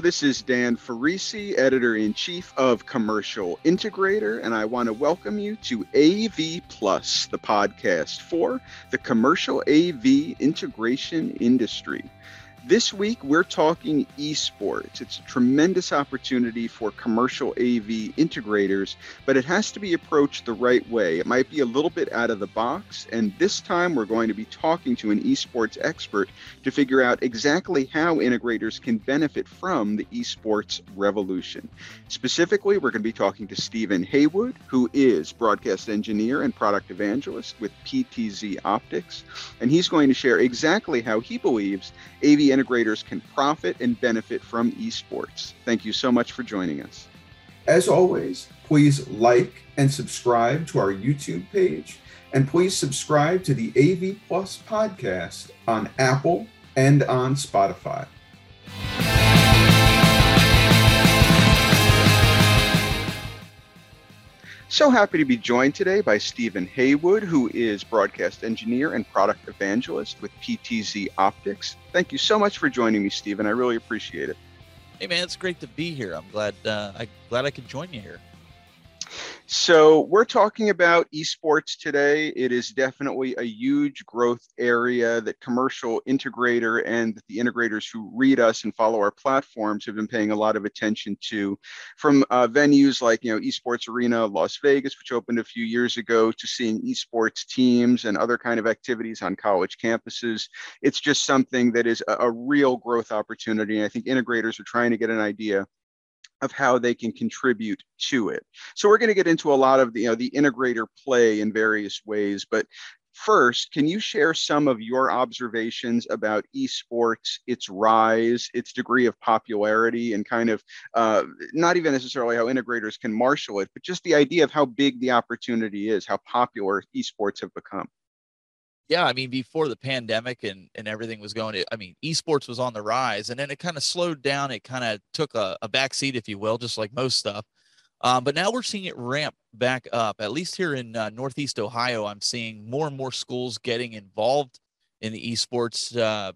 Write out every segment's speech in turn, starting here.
This is Dan Ferrisi, editor in chief of Commercial Integrator, and I want to welcome you to AV Plus, the podcast for the commercial AV integration industry. This week, we're talking esports. It's a tremendous opportunity for commercial AV integrators, but it has to be approached the right way. It might be a little bit out of the box, and this time we're going to be talking to an esports expert to figure out exactly how integrators can benefit from the esports revolution. Specifically, we're going to be talking to Stephen Haywood, who is broadcast engineer and product evangelist with PTZ Optics, and he's going to share exactly how he believes AV integrators can profit and benefit from esports. Thank you so much for joining us. As always, please like and subscribe to our YouTube page, and please subscribe to the AV Plus podcast on Apple and on Spotify. So happy to be joined today by Stephen Haywood, who is broadcast engineer and product evangelist with PTZ Optics. Thank you so much for joining me, Stephen. I really appreciate it. Hey man, it's great to be here. I'm glad uh, I glad I could join you here. So, we're talking about esports today. It is definitely a huge growth area that commercial integrator and the integrators who read us and follow our platforms have been paying a lot of attention to. From uh, venues like, you know, Esports Arena Las Vegas, which opened a few years ago, to seeing esports teams and other kind of activities on college campuses. It's just something that is a, a real growth opportunity. And I think integrators are trying to get an idea of how they can contribute to it. So we're going to get into a lot of the, you know, the integrator play in various ways, but first, can you share some of your observations about esports, its rise, its degree of popularity, and kind of uh, not even necessarily how integrators can marshal it, but just the idea of how big the opportunity is, how popular esports have become? Yeah, I mean, before the pandemic and, and everything was going, I mean, esports was on the rise and then it kind of slowed down. It kind of took a, a back seat, if you will, just like most stuff. Um, but now we're seeing it ramp back up. At least here in uh, Northeast Ohio, I'm seeing more and more schools getting involved in the esports uh,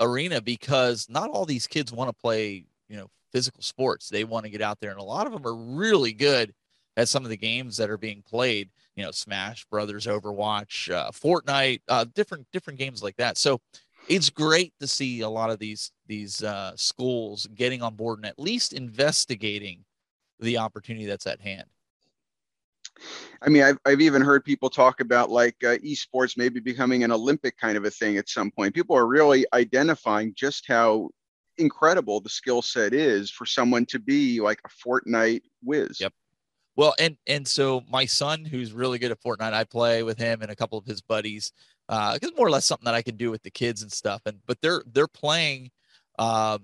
arena because not all these kids want to play, you know, physical sports. They want to get out there, and a lot of them are really good at some of the games that are being played you know smash brothers overwatch uh, fortnite uh, different different games like that so it's great to see a lot of these these uh, schools getting on board and at least investigating the opportunity that's at hand I mean, I've, I've even heard people talk about like uh, esports maybe becoming an Olympic kind of a thing at some point. People are really identifying just how incredible the skill set is for someone to be like a Fortnite whiz. Yep. Well, and and so my son, who's really good at Fortnite, I play with him and a couple of his buddies. Uh, it's more or less something that I can do with the kids and stuff. And but they're they're playing um,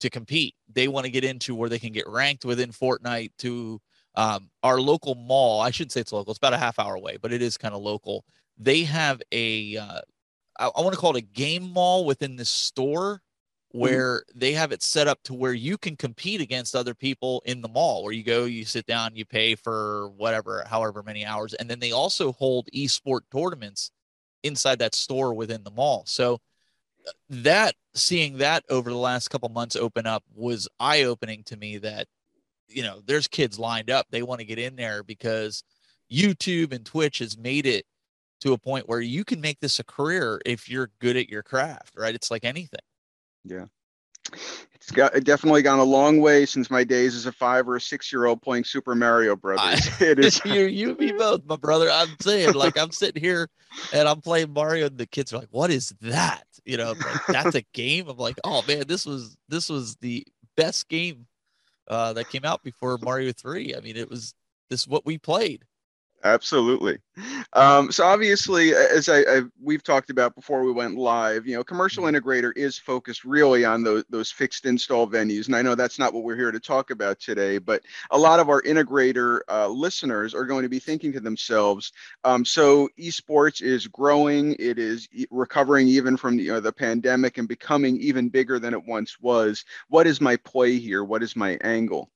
to compete. They want to get into where they can get ranked within Fortnite. To um, our local mall, I shouldn't say it's local. It's about a half hour away, but it is kind of local. They have a uh, I, I want to call it a game mall within this store. Where mm-hmm. they have it set up to where you can compete against other people in the mall where you go you sit down you pay for whatever however many hours and then they also hold esport tournaments inside that store within the mall. So uh, that seeing that over the last couple months open up was eye opening to me that you know there's kids lined up. They want to get in there because youtube and twitch has made it to a point where you can make this a career if you're good at your craft right? It's like anything yeah. It's got definitely gone a long way since my days as a five or a six year old playing Super Mario Brothers. I, it is you, you, me both, my brother. I'm saying, like, I'm sitting here and I'm playing Mario, and the kids are like, "What is that?" You know, like, that's a game. I'm like, "Oh man, this was this was the best game uh, that came out before Mario Three. I mean, it was this is what we played." Absolutely. Um, so obviously, as I, I, we've talked about before we went live, you know, commercial mm-hmm. integrator is focused really on those those fixed install venues, and I know that's not what we're here to talk about today. But a lot of our integrator uh, listeners are going to be thinking to themselves, um, so esports is growing, it is recovering even from you know, the pandemic and becoming even bigger than it once was. What is my play here? What is my angle?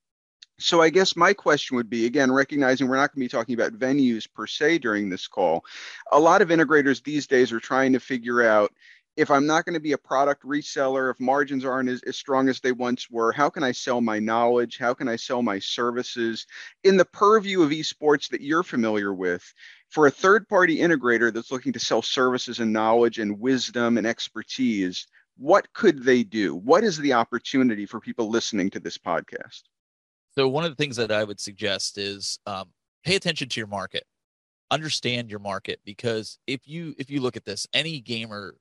So I guess my question would be again, recognizing we're not going to be talking about venues per se during this call. A lot of integrators these days are trying to figure out if I'm not going to be a product reseller, if margins aren't as, as, strong as they once were, how can I sell my knowledge? How can I sell my services in the purview of esports that you're familiar with? For a third party integrator that's looking to sell services and knowledge and wisdom and expertise, what could they do? What is the opportunity for people listening to this podcast? So, one of the things that I would suggest is um, pay attention to your market understand your market because if you if you look at this any gamer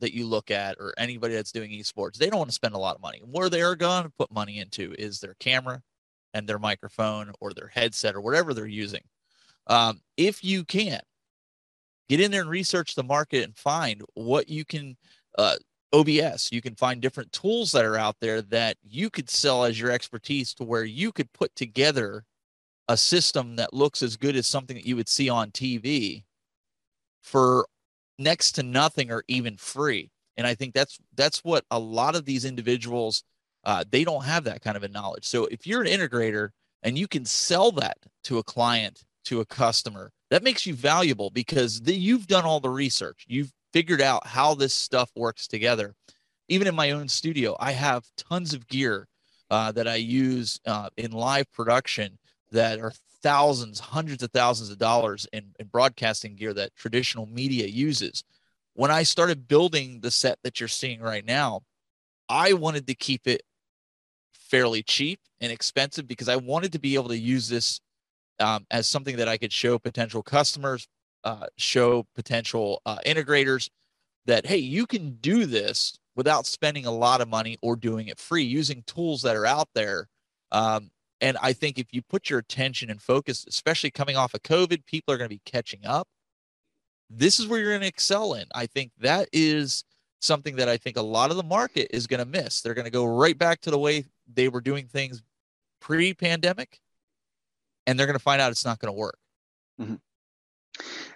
that you look at or anybody that's doing esports, they don't want to spend a lot of money. Where they're going to put money into is their camera and their microphone or their headset or whatever they're using. Um, if you can, get in there and research the market and find what you can. Uh, OBS, you can find different tools that are out there that you could sell as your expertise to where you could put together a system that looks as good as something that you would see on TV for next to nothing or even free. And I think that's that's what a lot of these individuals uh, they don't have that kind of a knowledge. So if you're an integrator and you can sell that to a client, to a customer, that makes you valuable because the, you've done all the research. You've figured out how this stuff works together. Even in my own studio, I have tons of gear uh, that I use uh, in live production that are thousands, hundreds of thousands of dollars in, in broadcasting gear that traditional media uses. When I started building the set that you're seeing right now, I wanted to keep it fairly cheap and expensive because I wanted to be able to use this um, as something that I could show potential customers, uh, show potential uh, integrators that, hey, you can do this without spending a lot of money or doing it free using tools that are out there um, and I think if you put your attention and focus, especially coming off of COVID, people are going to be catching up. This is where you're going to excel in. I think that is something that I think a lot of the market is going to miss. They're going to go right back to the way they were doing things pre pandemic, and they're going to find out it's not going to work. Mm-hmm.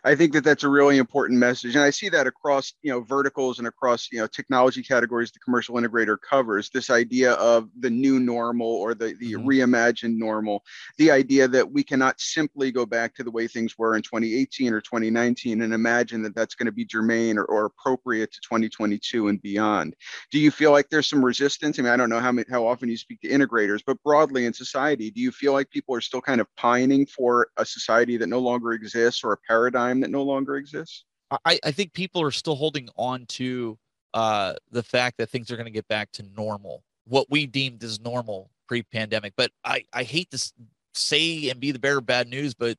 I think that that's a really important message, and I see that across you know verticals and across you know technology categories the commercial integrator covers. This idea of the new normal or the the mm-hmm. reimagined normal, the idea that we cannot simply go back to the way things were in 2018 or 2019 and imagine that that's going to be germane or, or appropriate to 2022 and beyond. Do you feel like there's some resistance? I mean, I don't know how many, how often you speak to integrators, but broadly in society, do you feel like people are still kind of pining for a society that no longer exists or a paradigm that no longer exists? I, I think people are still holding on to uh, the fact that things are going to get back to normal, what we deemed as normal pre-pandemic. But I, I hate to say and be the bearer of bad news, but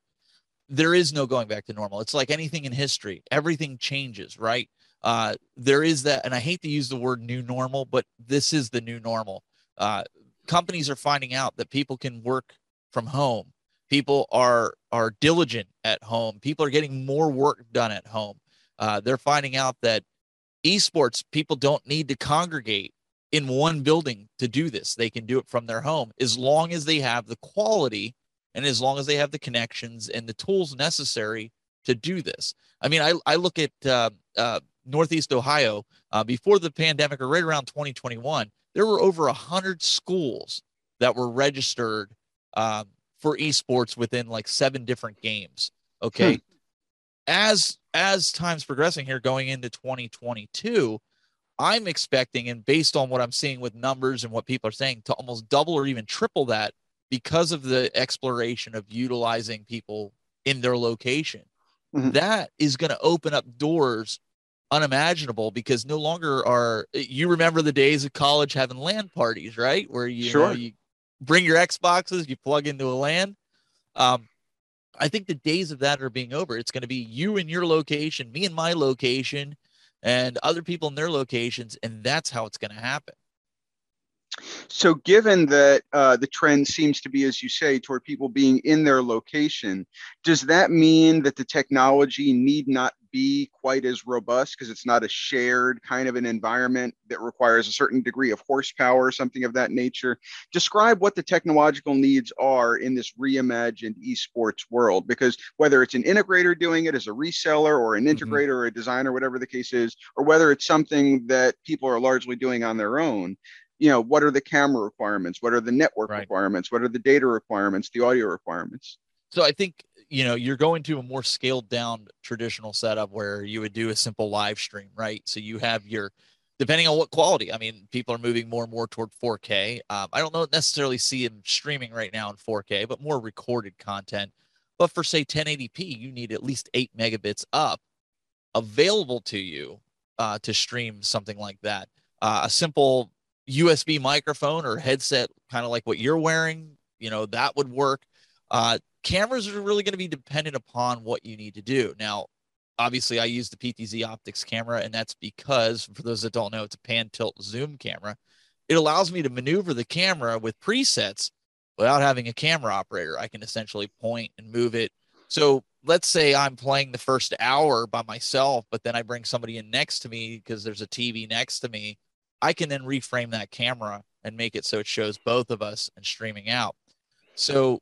there is no going back to normal. It's like anything in history; everything changes, right? Uh, there is that, and I hate to use the word new normal, but this is the new normal. Uh, companies are finding out that people can work from home people are are diligent at home. People are getting more work done at home. Uh, they're finding out that esports people don't need to congregate in one building to do this. They can do it from their home as long as they have the quality and as long as they have the connections and the tools necessary to do this. I mean i, I look at uh, uh, northeast ohio uh, before the pandemic or right around 2021 there were over 100 schools that were registered um, for esports within like seven different games. Okay. Hmm. As as time's progressing here going into 2022, I'm expecting and based on what I'm seeing with numbers and what people are saying to almost double or even triple that because of the exploration of utilizing people in their location. Mm-hmm. That is going to open up doors unimaginable because no longer are you remember the days of college having LAN parties, right? Where you, sure. know, you bring your Xboxes, you plug into a LAN. Um, I think the days of that are being over. It's going to be you in your location, me in my location, and other people in their locations, and that's how it's going to happen. So, given that uh, the trend seems to be, as you say, toward people being in their location, does that mean that the technology need not be quite as robust because it's not a shared kind of an environment that requires a certain degree of horsepower or something of that nature. Describe what the technological needs are in this reimagined esports world because whether it's an integrator doing it as a reseller or an mm-hmm. integrator mm-hmm. or a designer, whatever the case is, or whether it's something that people are largely doing on their own, you know, what are the camera requirements? What are the network right. requirements? What are the data requirements, the audio requirements? So I think you know you're going to a more scaled down traditional setup where you would do a simple live stream right so you have your depending on what quality i mean people are moving more and more toward 4k um, i don't know necessarily see them streaming right now in 4k but more recorded content but for say 1080p you need at least 8 megabits up available to you uh, to stream something like that uh, a simple usb microphone or headset kind of like what you're wearing you know that would work uh, cameras are really going to be dependent upon what you need to do. Now, obviously, I use the PTZ Optics camera, and that's because, for those that don't know, it's a pan tilt zoom camera. It allows me to maneuver the camera with presets without having a camera operator. I can essentially point and move it. So let's say I'm playing the first hour by myself, but then I bring somebody in next to me because there's a TV next to me. I can then reframe that camera and make it so it shows both of us and streaming out. So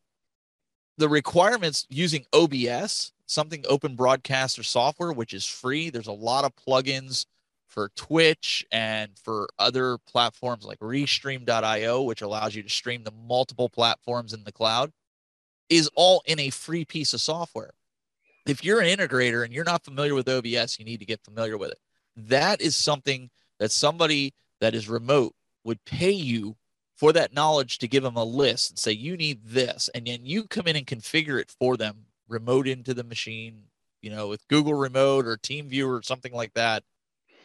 the requirements using OBS, something open broadcaster software, which is free. There's a lot of plugins for Twitch and for other platforms like Restream.io, which allows you to stream to multiple platforms in the cloud, is all in a free piece of software. If you're an integrator and you're not familiar with OBS, you need to get familiar with it. That is something that somebody that is remote would pay you for that knowledge to give them a list and say you need this. And then you come in and configure it for them remote into the machine you know with google remote or TeamViewer or something like that.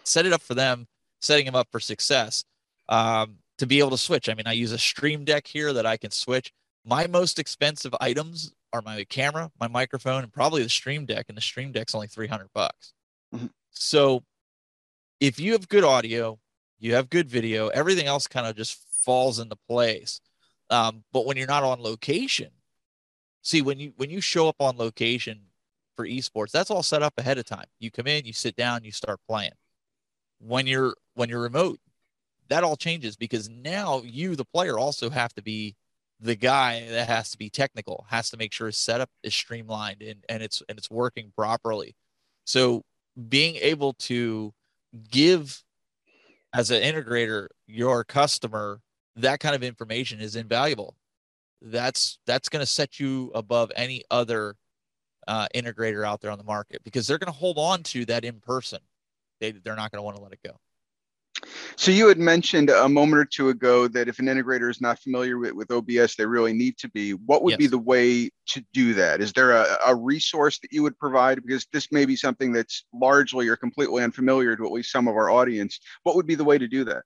Set it up for them setting them up for success um, to be able to switch. I mean i use a stream deck here that i can switch. My most expensive items are my camera my microphone and probably the stream deck and the stream deck's only 300 bucks. Mm-hmm. so if you have good audio you have good video everything else kind of just falls into place. Um, but when you're not on location, see when you when you show up on location for esports, that's all set up ahead of time. You come in, you sit down, you start playing. When you're when you're remote, that all changes because now you, the player, also have to be the guy that has to be technical, has to make sure his setup is streamlined and, and it's and it's working properly. So being able to give as an integrator your customer that kind of information is invaluable. That's that's going to set you above any other uh, integrator out there on the market because they're going to hold on to that in person. They they're not going to want to let it go. So you had mentioned a moment or two ago that if an integrator is not familiar with, with OBS, they really need to be. What would yes. be the way to do that? Is there a, a resource that you would provide? Because this may be something that's largely or completely unfamiliar to at least some of our audience. What would be the way to do that?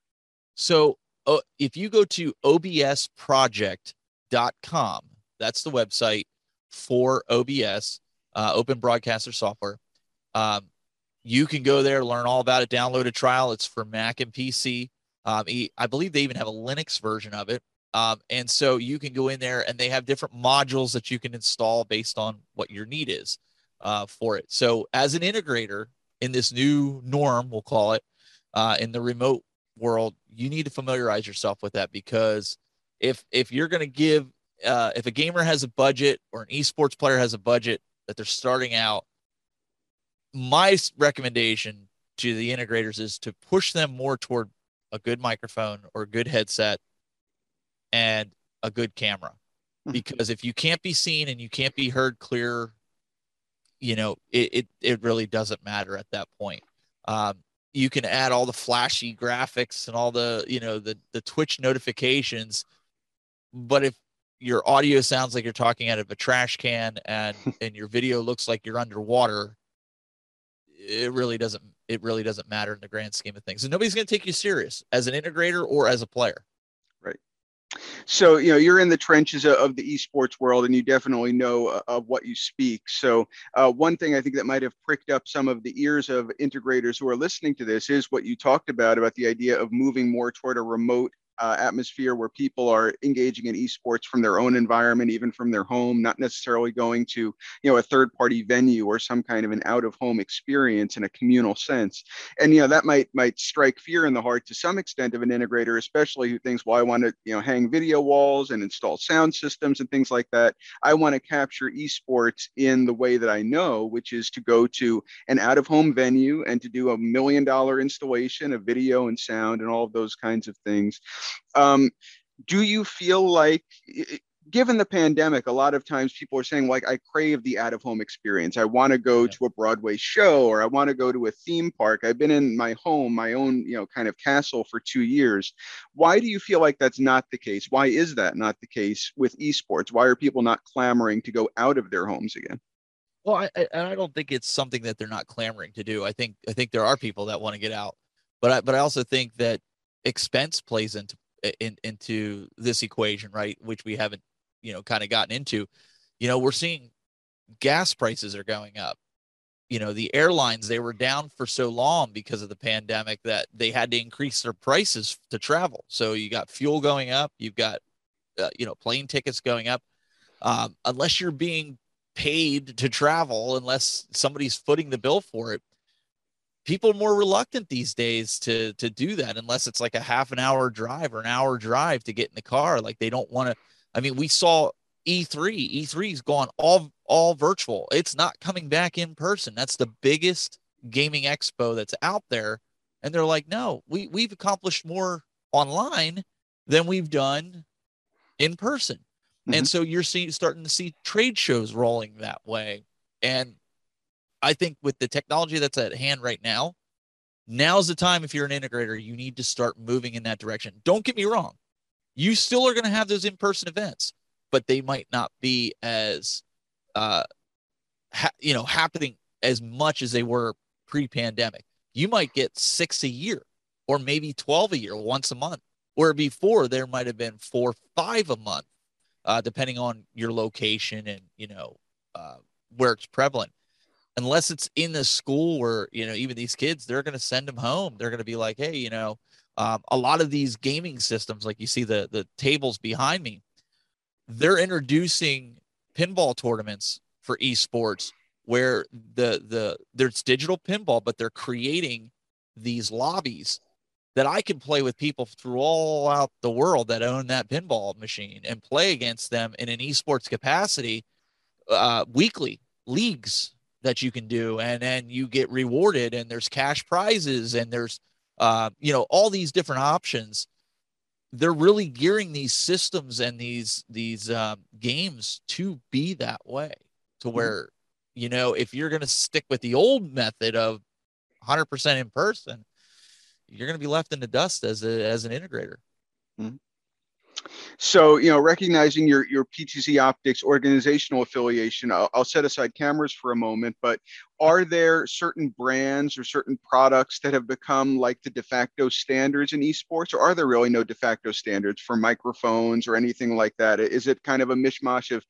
So oh, if you go to obsproject.com, that's the website for OBS, uh, Open Broadcaster Software. Um, you can go there, learn all about it, download a trial. It's for Mac and PC. Um, I believe they even have a Linux version of it. Um, and so you can go in there and they have different modules that you can install based on what your need is uh, for it. So, as an integrator in this new norm, we'll call it, uh, in the remote world, you need to familiarize yourself with that because if if you're going to give uh, if a gamer has a budget or an esports player has a budget that they're starting out, my recommendation to the integrators is to push them more toward a good microphone or a good headset and a good camera. Hmm. Because if you can't be seen and you can't be heard clear, you know, it, it, it really doesn't matter at that point. Um, you can add all the flashy graphics and all the you know the the twitch notifications but if your audio sounds like you're talking out of a trash can and and your video looks like you're underwater it really doesn't it really doesn't matter in the grand scheme of things. And nobody's going to take you serious as an integrator or as a player. Right. so you know you're in the trenches of the esports world and you definitely know uh, of what you speak. So uh, one thing i think that might have pricked up some of the ears of integrators who are listening to this is what you talked about about the idea of moving more toward a remote uh, atmosphere where people are engaging in esports from their own environment, even from their home, not necessarily going to you know a third party venue or some kind of an out of home experience in a communal sense. And you know that might might strike fear in the heart to some extent of an integrator, especially who thinks, well, I want to you know hang video walls and install sound systems and things like that. I want to capture esports in the way that I know, which is to go to an out of home venue and to do a million dollar installation of video and sound and all of those kinds of things. Um, do you feel like given the pandemic, a lot of times people are saying, like, I crave the out of home experience. I want to go yeah. to a Broadway show or I want to go to a theme park. I've been in my home, my own, you know, kind of castle for two years. Why do you feel like that's not the case? Why is that not the case with esports? Why are people not clamoring to go out of their homes again? Well, I, I, I don't think it's something that they're not clamoring to do. I think I think there are people that want to get out, but I but I also think that expense plays into in, into this equation, right? Which we haven't you know kind of gotten into you know we're seeing gas prices are going up you know the airlines they were down for so long because of the pandemic that they had to increase their prices to travel so you got fuel going up you've got uh, you know plane tickets going up um, unless you're being paid to travel unless somebody's footing the bill for it people are more reluctant these days to to do that unless it's like a half an hour drive or an hour drive to get in the car like they don't want to I mean, we saw E3. E3's gone all all virtual. It's not coming back in person. That's the biggest gaming expo that's out there. And they're like, no, we we've accomplished more online than we've done in person. Mm-hmm. And so you're seeing starting to see trade shows rolling that way. And I think with the technology that's at hand right now, now's the time if you're an integrator, you need to start moving in that direction. Don't get me wrong. You still are going to have those in-person events but they might not be as uh ha- you know happening as much as they were pre-pandemic. You might get six a year or maybe 12 a year once a month where before there might have been four five a month uh, depending on your location and you know uh, where it's prevalent unless it's in the school where you know even these kids they're going to send them home. They're going to be like hey you know um, a lot of these gaming systems, like you see the the tables behind me, they're introducing pinball tournaments for esports where the the there's digital pinball, but they're creating these lobbies that I can play with people through all out the world that own that pinball machine and play against them in an esports capacity uh, weekly leagues that you can do and then you get rewarded and there's cash prizes and there's uh, you know, all these different options. They're really gearing these systems and these these um, games to be that way, to mm-hmm. where you know if you're going to stick with the old method of 100% in person, you're going to be left in the dust as a as an integrator. Mm-hmm. So, you know, recognizing your, your PTZ Optics organizational affiliation, I'll, I'll, set aside cameras for a moment, but are there certain brands or certain products that have become like the de facto standards in esports, or are there really no de facto standards for microphones or anything like that? Is it kind of a mishmash of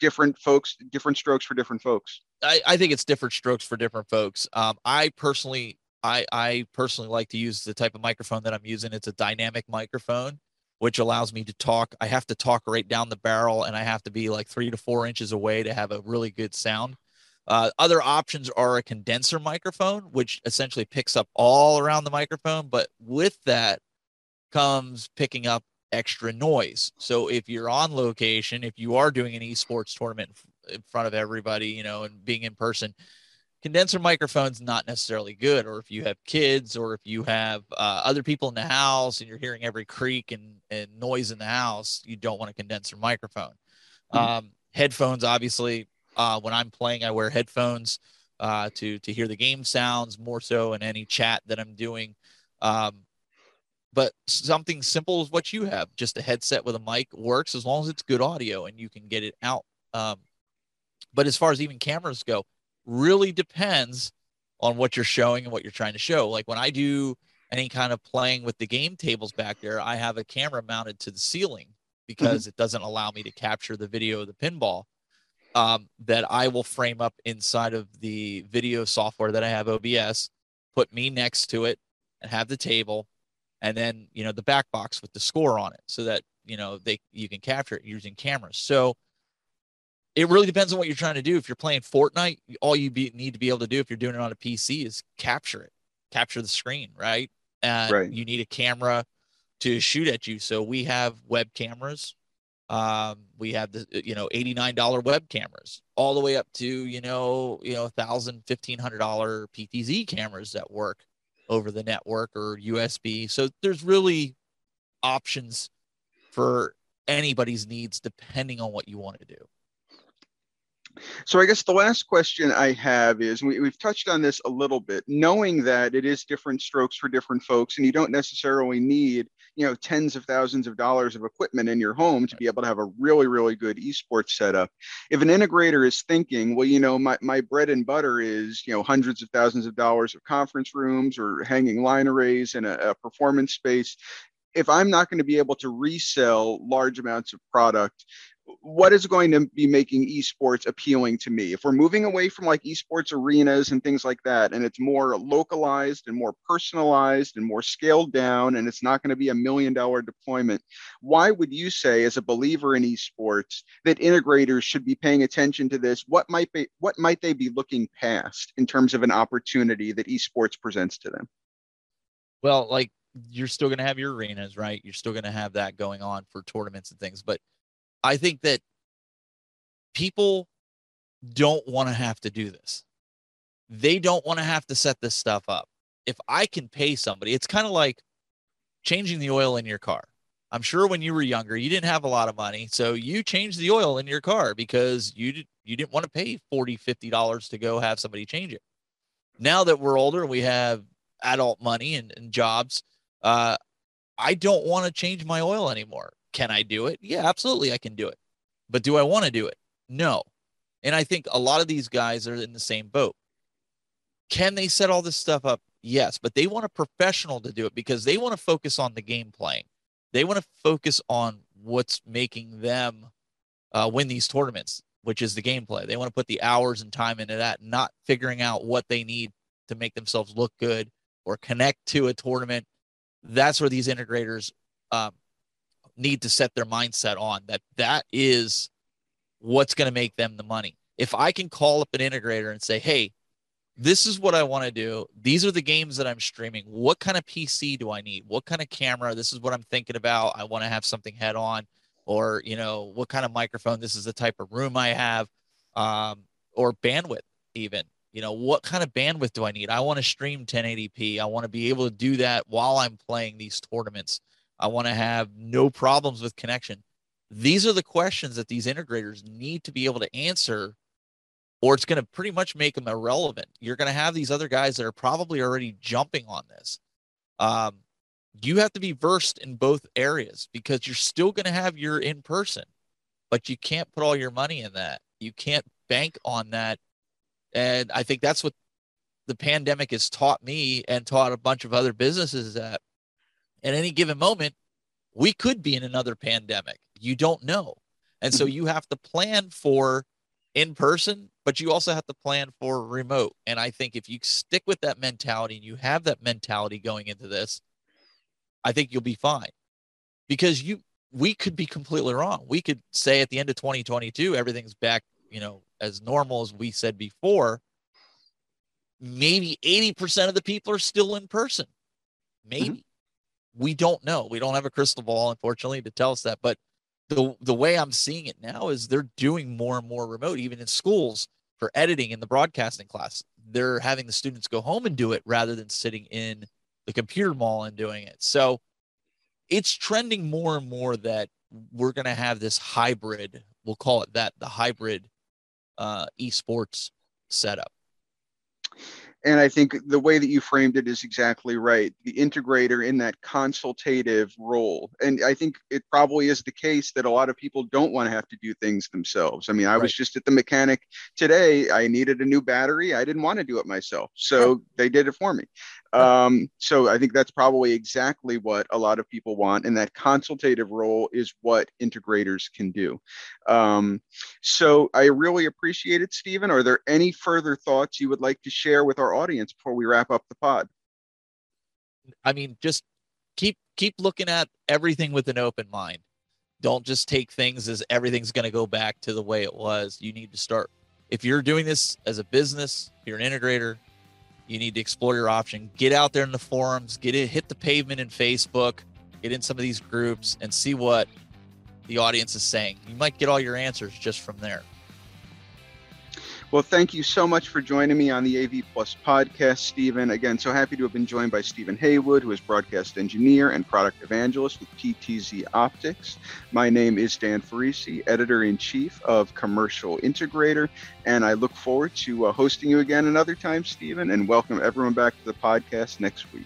different folks, different strokes for different folks? I, I think it's different strokes for different folks. Um, I personally, I, I personally like to use the type of microphone that I'm using. It's a dynamic microphone which allows me to talk. I have to talk right down the barrel and I have to be like three to four inches away to have a really good sound. Uh, other options are a condenser microphone, which essentially picks up all around the microphone, but with that comes picking up extra noise. So if you're on location, if you are doing an esports tournament in front of everybody, you know, and being in person, condenser microphone's not necessarily good or if you have kids or if you have uh, other people in the house and you're hearing every creak and, and noise in the house you don't want a condenser microphone. Mm-hmm. um, headphones obviously uh, when i'm playing i wear headphones uh, to to hear the game sounds more so in any chat that i'm doing. Um, but something simple as what you have just a headset with a mic works as long as it's good audio and you can get it out. Um, but as far as even cameras go really depends on what you're showing and what you're trying to show. Like when I do any kind of playing with the game tables back there, I have a camera mounted to the ceiling because mm-hmm. it doesn't allow me to capture the video of the pinball. Um, that I will frame up inside of the video software that I have OBS, put me next to it, and have the table, and then you know the back box with the score on it, so that you know they you can capture it using cameras. So it really depends on what you're trying to do. If you're playing Fortnite, all you be, need to be able to do if you're doing it on a PC is capture it, capture the screen, right? And right. you need a camera to shoot at you. So we have web cameras. Um, we have the you know $89 web cameras all the way up to you know you know thousand fifteen hundred dollar PTZ cameras that work over the network or USB. So there's really options for anybody's needs depending on what you want to do. So I guess the last question I have is we, have touched on this a little bit, knowing that it is different strokes for different folks, and you don't necessarily need you know tens of thousands of dollars of equipment in your home to be able to have a really really good esports setup. If an integrator is thinking, well, you know, my, my bread and butter is you know hundreds of thousands of dollars of conference rooms or hanging line arrays in a, a performance space, if I'm not going to be able to resell large amounts of product, what is going to be making esports appealing to me? If we're moving away from like esports arenas and things like that and it's more localized and more personalized and more scaled down and it's not going to be a million dollar deployment why would you say as a believer in esports that integrators should be paying attention to this? What might be what might they be looking past in terms of an opportunity that esports presents to them? Well like you're still going to have your arenas right? You're still going to have that going on for tournaments and things but I think that people don't want to have to do this. They don't want to have to set this stuff up. If I can pay somebody, it's kind of like changing the oil in your car. I'm sure when you were younger, you didn't have a lot of money, so you changed the oil in your car because you did, you didn't want to pay 40, 50 dollars to go have somebody change it. Now that we're older and we have adult money and, and jobs, uh, I don't want to change my oil anymore. Can I do it? Yeah, absolutely, I can do it. But do I want to do it? No. And I think a lot of these guys are in the same boat. Can they set all this stuff up? Yes, but they want a professional to do it because they want to focus on the game playing. They want to focus on what's making them uh, win these tournaments, which is the gameplay. They want to put the hours and time into that, not figuring out what they need to make themselves look good or connect to a tournament. That's where these integrators um, need to set their mindset on that that is what's going to make them the money. If I can call up an integrator and say, "Hey, this is what I want to do. These are the games that I'm streaming. What kind of PC do I need? What kind of camera? This is what I'm thinking about. I want to have something head on, or you know, what kind of microphone? This is the type of room I have, um, or bandwidth even. You know, what kind of bandwidth do I need? I want to stream 1080p. I want to be able to do that while I'm playing these tournaments. I want to have no problems with connection. These are the questions that these integrators need to be able to answer, or it's going to pretty much make them irrelevant. You're going to have these other guys that are probably already jumping on this. Um, you have to be versed in both areas because you're still going to have your in person, but you can't put all your money in that. You can't bank on that. And I think that's what the pandemic has taught me and taught a bunch of other businesses that at any given moment, we could be in another pandemic. You don't know. And so mm-hmm. you have to plan for in person, but you also have to plan for remote. And I think if you stick with that mentality and you have that mentality going into this, I think you'll be fine. Because you we could be completely wrong. We could say at the end of 2022 everything's back, you know, as normal as we said before. Maybe 80% of the people are still in person. Maybe. Mm-hmm we don't know. We don't have a crystal ball, unfortunately, to tell us that. But the the way I'm seeing it now is they're doing more and more remote, even in schools for editing in the broadcasting class. They're having the students go home and do it rather than sitting in the computer mall and doing it. So it's trending more and more that we're going to have this hybrid. We'll call it that, the hybrid uh, esports setup. And I think the way that you framed it is exactly right. The integrator in that consultative role. And I think it probably is the case that a lot of people don't want to have to do things themselves. I mean, I right. was just at the mechanic today. I needed a new battery. I didn't want to do it myself. So they did it for me. Um, so I think that's probably exactly what a lot of people want, and that consultative role is what integrators can do. Um, so I really appreciate it, Stephen. Are there any further thoughts you would like to share with our audience before we wrap up the pod? I mean, just keep keep looking at everything with an open mind. Don't just take things as everything's going to go back to the way it was. You need to start. If you're doing this as a business, you're an integrator, you need to explore your option. Get out there in the forums, get it, hit the pavement in Facebook, get in some of these groups, and see what the audience is saying. You might get all your answers just from there. Well, thank you so much for joining me on the AV Plus podcast, Stephen. Again, so happy to have been joined by Stephen Haywood, who is broadcast engineer and product evangelist with PTZ Optics. My name is Dan Ferrisi, editor in chief of Commercial Integrator, and I look forward to uh, hosting you again another time, Stephen, and welcome everyone back to the podcast next week.